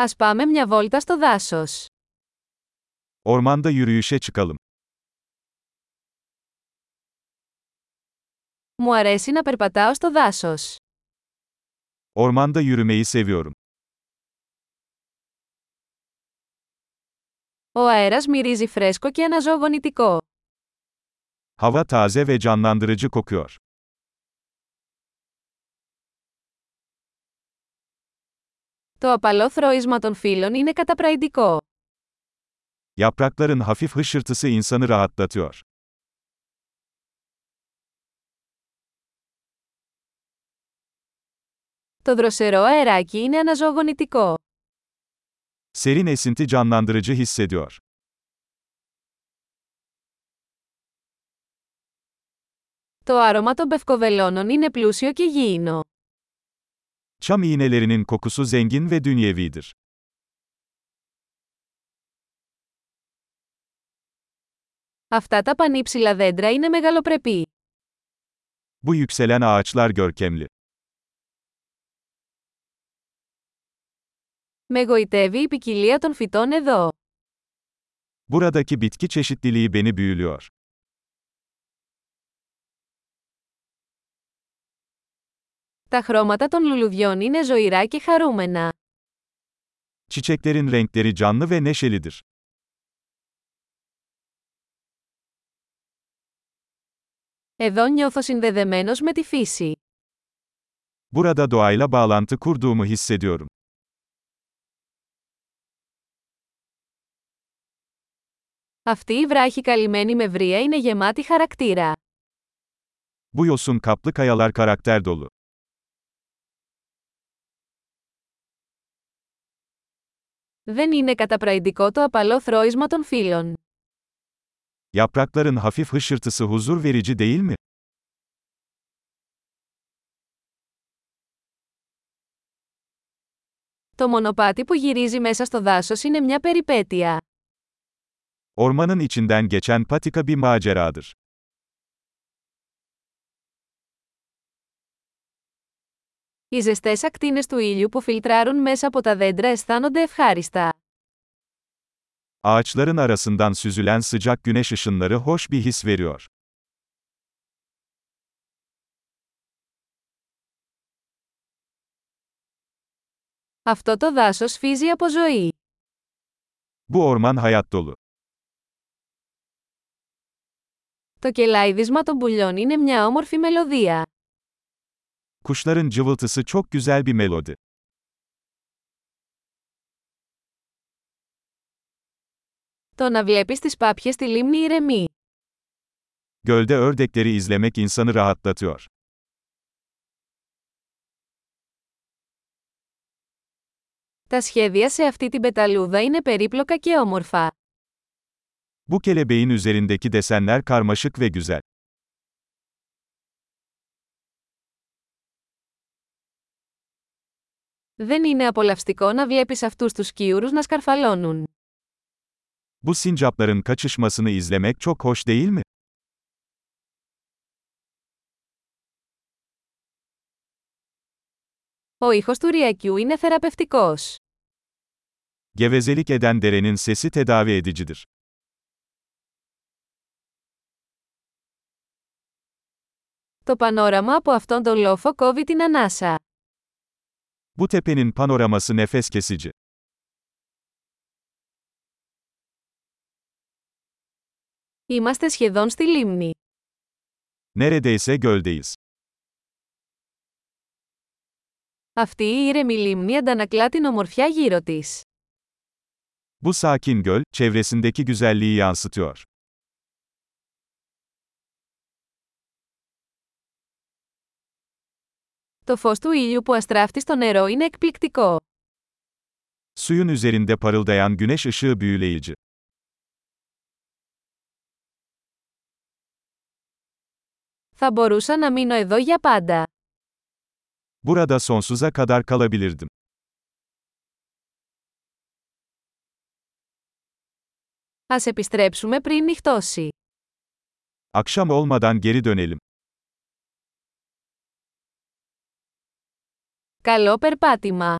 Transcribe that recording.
Ας πάμε μια βόλτα στο δάσος. Ormanda yürüyüşe çıkalım. Μου αρέσει να περπατάω στο δάσος. Ormanda yürümeyi seviyorum. Ο αέρας μυρίζει φρέσκο και αναζωογονητικό. Hava taze ve canlandırıcı kokuyor. Το απαλό θροίσμα των φύλων είναι καταπραϊντικό. Yaprakların hafif hışırtısı insanı rahatlatıyor. Το δροσερό αεράκι είναι αναζωογονητικό. Serin esinti canlandırıcı hissediyor. Το άρωμα των πευκοβελώνων είναι πλούσιο και γήινο. Çam iğnelerinin kokusu zengin ve dünyevidir. Αυτά τα πανύψηλα δέντρα είναι μεγαλοπρεπή. Bu yükselen ağaçlar görkemli. Με γοητεύει η ποικιλία των φυτών εδώ. Buradaki bitki çeşitliliği beni büyülüyor. Τα χρώματα των λουλουδιών είναι ζωηρά και χαρούμενα. Çiçeklerin renkleri canlı ve neşelidir. Εδώ νιώθω συνδεδεμένος με τη φύση. Burada doğayla bağlantı kurduğumu hissediyorum. Αυτή η βράχη καλυμμένη με βρία είναι γεμάτη χαρακτήρα. Bu yosun kaplı kayalar karakter dolu. Δεν είναι καταπραϊντικό το απαλό θρόισμα των φύλων. Yaprakların hafif hışırtısı huzur verici değil mi? Το μονοπάτι που γυρίζει μέσα στο δάσος είναι μια περιπέτεια. Ormanın içinden geçen patika bir maceradır. Οι ζεστές ακτίνες του ήλιου που φιλτράρουν μέσα από τα δέντρα αισθάνονται ευχάριστα. Ağaçların arasından süzülen sıcak güneş ışınları hoş bir his veriyor. Αυτό το δάσος φύζει από ζωή. Bu orman hayat dolu. Το κελάιδισμα των πουλιών είναι μια όμορφη μελωδία. Kuşların cıvıltısı çok güzel bir melodi. Το να βλέπεις τις πάπιες στη λίμνη ηρεμεί. Gölde ördekleri izlemek insanı rahatlatıyor. Τα σχέδια σε αυτή την πεταλούδα είναι περίπλοκα και όμορφα. Bu kelebeğin üzerindeki desenler karmaşık ve güzel. Δεν είναι απολαυστικό να βλέπεις αυτούς τους σκιούρους να σκαρφαλώνουν. Bu sincapların kaçışmasını izlemek çok hoş değil mi? Ο ήχος του ριακιού είναι θεραπευτικός. Gevezelik eden derenin sesi tedavi edicidir. Το πανόραμα από αυτόν τον λόφο κόβει την ανάσα. Bu tepenin panoraması nefes kesici. Είμαστε σχεδόν στη λίμνη. Neredeyse göldeyiz. Αυτή η ήρεμη λίμνη αντανακλά την ομορφιά γύρω της. Bu sakin göl, çevresindeki güzelliği yansıtıyor. Το φως του ήλιου που αστράφτει στο νερό είναι εκπληκτικό. Suyun üzerinde parıldayan güneş ışığı büyüleyici. Θα μπορούσα να μείνω εδώ για πάντα. Burada sonsuza kadar kalabilirdim. Ας επιστρέψουμε πριν νυχτώσει. Akşam olmadan geri dönelim. Καλό περπάτημα!